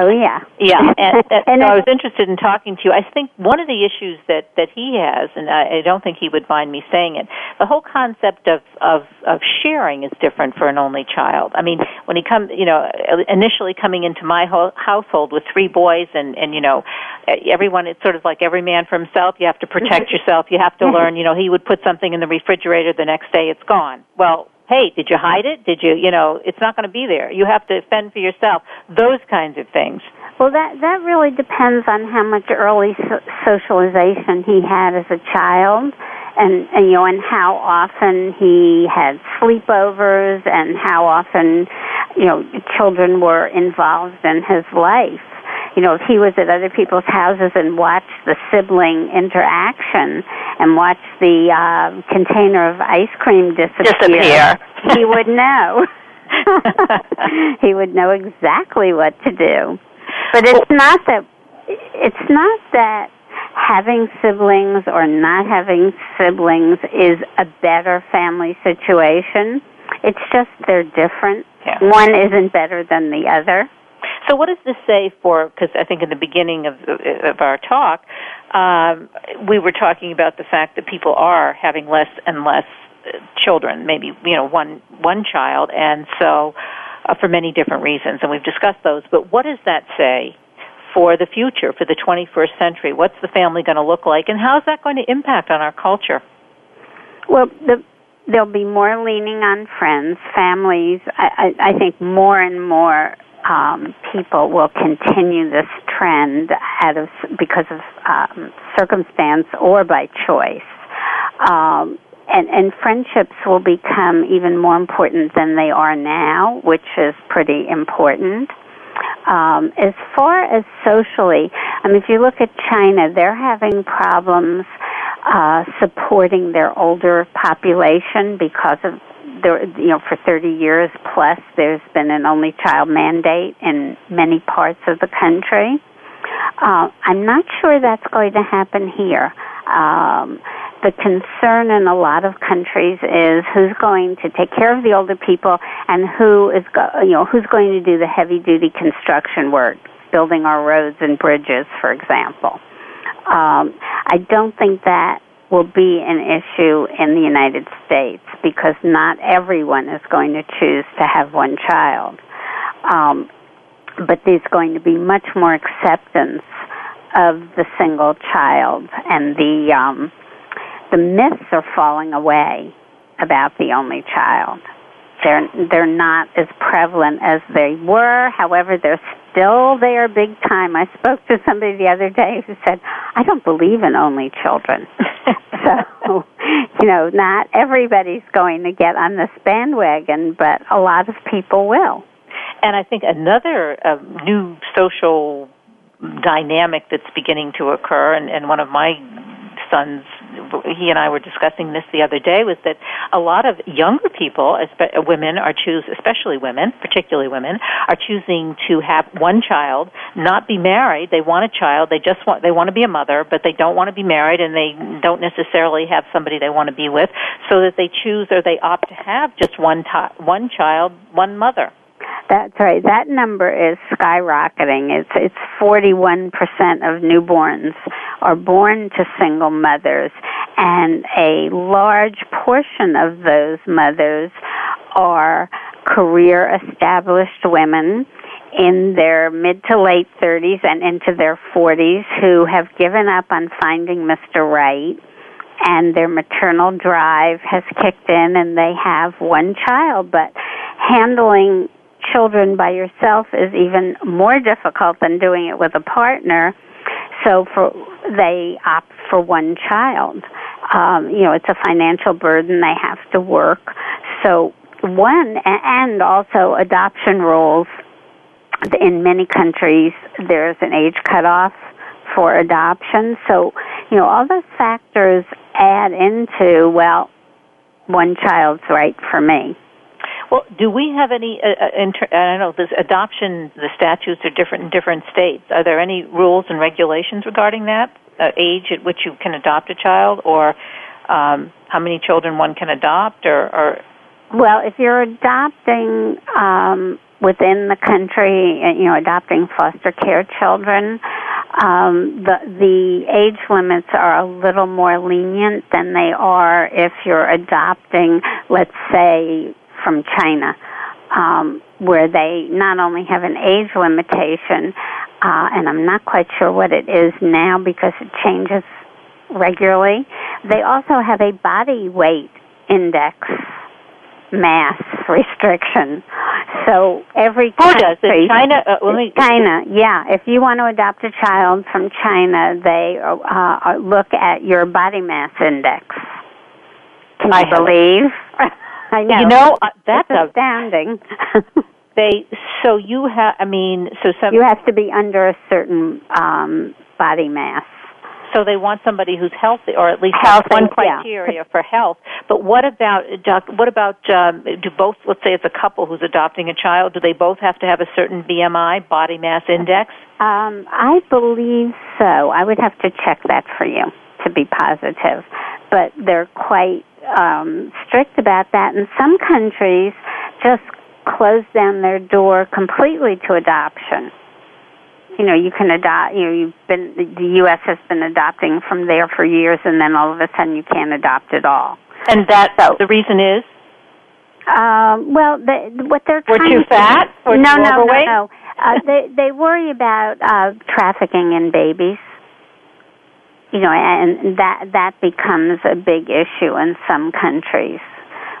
E: Oh yeah,
B: yeah. And, and so I was interested in talking to you. I think one of the issues that that he has, and I, I don't think he would mind me saying it, the whole concept of of of sharing is different for an only child. I mean, when he comes, you know, initially coming into my ho- household with three boys, and and you know, everyone, it's sort of like every man for himself. You have to protect yourself. You have to learn. You know, he would put something in the refrigerator. The next day, it's gone. Well, hey, did you hide it? Did you, you know, it's not going to be there. You have to fend for yourself. Those kinds of things.
E: Well, that that really depends on how much early so- socialization he had as a child, and, and you know, and how often he had sleepovers, and how often, you know, children were involved in his life you know, if he was at other people's houses and watched the sibling interaction and watched the uh, container of ice cream disappear,
B: disappear.
E: he would know. he would know exactly what to do. But it's not that it's not that having siblings or not having siblings is a better family situation. It's just they're different.
B: Yeah.
E: One isn't better than the other.
B: So, what does this say for? Because I think in the beginning of of our talk, um, we were talking about the fact that people are having less and less uh, children, maybe you know one one child, and so uh, for many different reasons, and we've discussed those. But what does that say for the future, for the 21st century? What's the family going to look like, and how is that going to impact on our culture?
E: Well, the there'll be more leaning on friends, families. I, I, I think more and more um, people will continue this trend out of because of um, circumstance or by choice. Um, and, and friendships will become even more important than they are now, which is pretty important. Um, as far as socially, I mean, if you look at China, they're having problems uh, supporting their older population because of there, you know, for 30 years plus, there's been an only child mandate in many parts of the country. Uh, I'm not sure that's going to happen here. Um, the concern in a lot of countries is who's going to take care of the older people and who is, go- you know, who's going to do the heavy duty construction work, building our roads and bridges, for example. Um, I don't think that will be an issue in the United States because not everyone is going to choose to have one child. Um, but there's going to be much more acceptance of the single child, and the um, the myths are falling away about the only child. They're they're not as prevalent as they were. However, they're still there big time. I spoke to somebody the other day who said, "I don't believe in only children." so, you know, not everybody's going to get on this bandwagon, but a lot of people will.
B: And I think another uh, new social dynamic that's beginning to occur, and, and one of my sons he and I were discussing this the other day was that a lot of younger people, women are choose, especially women, particularly women, are choosing to have one child, not be married. They want a child. They just want they want to be a mother, but they don't want to be married, and they don't necessarily have somebody they want to be with, so that they choose or they opt to have just one t- one child, one mother.
E: That's right. That number is skyrocketing. It's it's 41% of newborns are born to single mothers and a large portion of those mothers are career established women in their mid to late 30s and into their 40s who have given up on finding Mr. Right and their maternal drive has kicked in and they have one child but handling children by yourself is even more difficult than doing it with a partner. So for they opt for one child. Um, you know, it's a financial burden. They have to work. So one and also adoption rules in many countries. There's an age cutoff for adoption. So you know, all those factors add into well, one child's right for me.
B: Well, do we have any? Uh, uh inter- I don't know. This adoption, the statutes are different in different states. Are there any rules and regulations regarding that? Uh, age at which you can adopt a child, or um, how many children one can adopt, or, or
E: Well, if you're adopting um, within the country, uh, you know, adopting foster care children, um, the the age limits are a little more lenient than they are if you're adopting, let's say, from China, um, where they not only have an age limitation, uh, and I'm not quite sure what it is now because it changes regularly. They also have a body weight index mass restriction. So every
B: Who
E: country,
B: does it? China? Uh, me.
E: China, yeah. If you want to adopt a child from China, they uh, uh, look at your body mass index. Can
B: I
E: you believe? I know.
B: You know, uh, that's
E: it's
B: a
E: astounding.
B: they. So you have. I mean, so some.
E: you have to be under a certain um, body mass.
B: So they want somebody who's healthy, or at least
E: Healthy,
B: has one
E: yeah.
B: criteria for health. But what about doc, what about um, do both? Let's say it's a couple who's adopting a child. Do they both have to have a certain BMI, body mass index?
E: Um, I believe so. I would have to check that for you to be positive. But they're quite um, strict about that. And some countries just close down their door completely to adoption. You know, you can adopt. You know, you've been the U.S. has been adopting from there for years, and then all of a sudden you can't adopt at all.
B: And that the reason is
E: Um, well, the, what they're
B: We're
E: trying
B: too
E: to-
B: fat or
E: no,
B: too
E: no,
B: overweight?
E: no, no. Uh, they they worry about uh, trafficking in babies. You know, and that that becomes a big issue in some countries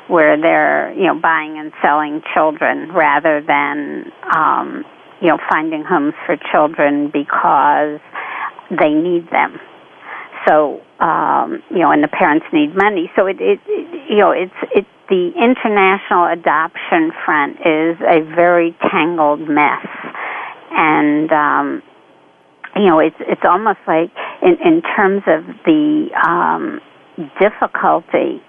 E: where they're you know buying and selling children rather than um, you know finding homes for children because they need them. So um, you know, and the parents need money. So it, it, it you know it's it the international adoption front is a very tangled mess, and um, you know it's it's almost like in in terms of the um, difficulty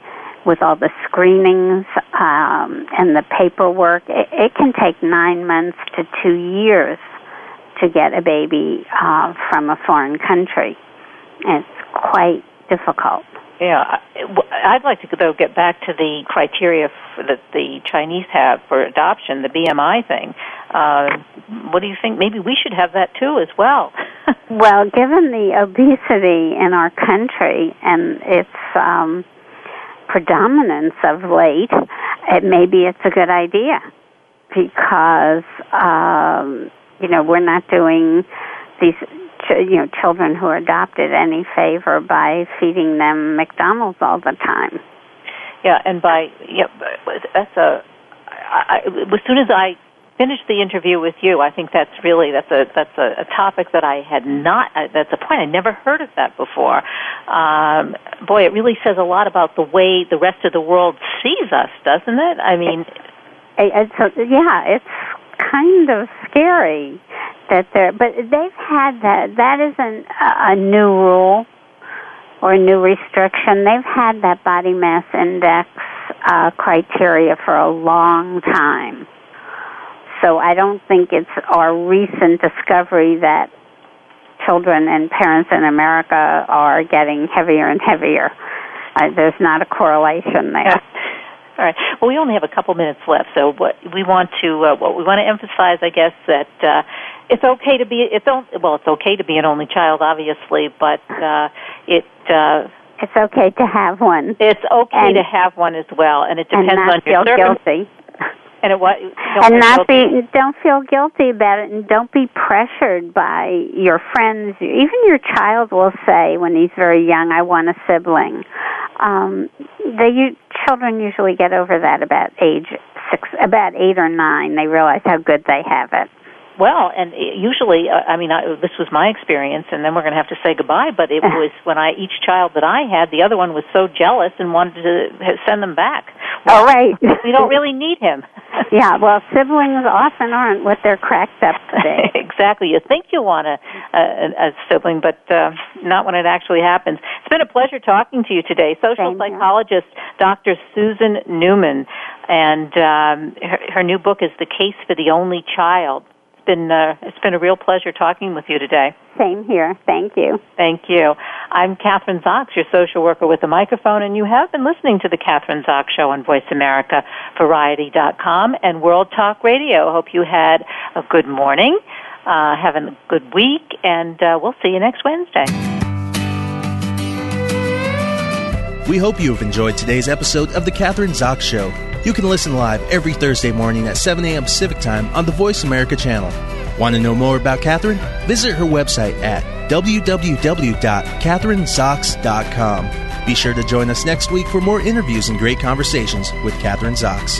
E: with all the screenings um, and the paperwork, it, it can take nine months to two years to get a baby uh, from a foreign country. It's quite difficult.
B: Yeah, I'd like to though get back to the criteria that the Chinese have for adoption, the BMI thing. Uh, what do you think? Maybe we should have that too as well.
E: Well, given the obesity in our country and its um, predominance of late, it maybe it's a good idea because um, you know we're not doing these you know children who are adopted any favor by feeding them McDonald's all the time.
B: Yeah, and by yeah, that's a. I, I, as soon as I finished the interview with you, I think that's really that's a that's a, a topic that I had not. Uh, that's a point I never heard of that before. Um, boy, it really says a lot about the way the rest of the world sees us, doesn't it? I mean,
E: It- It's a, yeah, it's kind of scary that they're. But they've had that. That isn't a, new rule or a new restriction. They've had that body mass index uh, criteria for a long time. So I don't think it's our recent discovery that children and parents in America are getting heavier and heavier. Uh, there's not a correlation there.
B: All right. Well, we only have a couple minutes left, so what we want to uh, what we want to emphasize, I guess, that uh, it's okay to be it's on, well, it's okay to be an only child, obviously, but uh, it uh,
E: It's okay to have one.
B: it's okay
E: And-
B: to have one as well, and it
E: and
B: depends
E: not
B: on your
E: feel
B: circum-
E: guilty.
B: And it what
E: and not be don't feel guilty about it and don't be pressured by your friends even your child will say when he's very young i want a sibling um they you, children usually get over that about age six about eight or nine they realize how good they have it
B: Well, and usually, uh, I mean, I, this was my experience, and then we're going to have to say goodbye. But it was when I each child that I had, the other one was so jealous and wanted to send them back.
E: all right
B: We don't really need him.
E: Yeah well siblings often aren't what they're cracked up to be
B: exactly. You think you want a, a, a sibling, but uh, not when it actually happens. It's been a pleasure talking to you today. Social psychologist Dr. Susan Newman, and um, her, her new book is The Case for the Only Child. It's been uh, it's been a real pleasure talking with you today.
E: Same here. Thank you.
B: Thank you. I'm Kathryn Zox, your social worker with a microphone, and you have been listening to the Kathryn Zox Show on Voice America Variety.com and World Talk Radio. Hope you had a good morning, uh, having a good week, and uh, we'll see you next Wednesday.
K: We hope you have enjoyed today's episode of The Kathryn Zox Show. You can listen live every Thursday morning at 7 a.m. Pacific Time on the Voice America channel. Want to know more about Kathryn? Visit her website at www.kathrynzox.com. Be sure to join us next week for more interviews and great conversations with Kathryn Zox.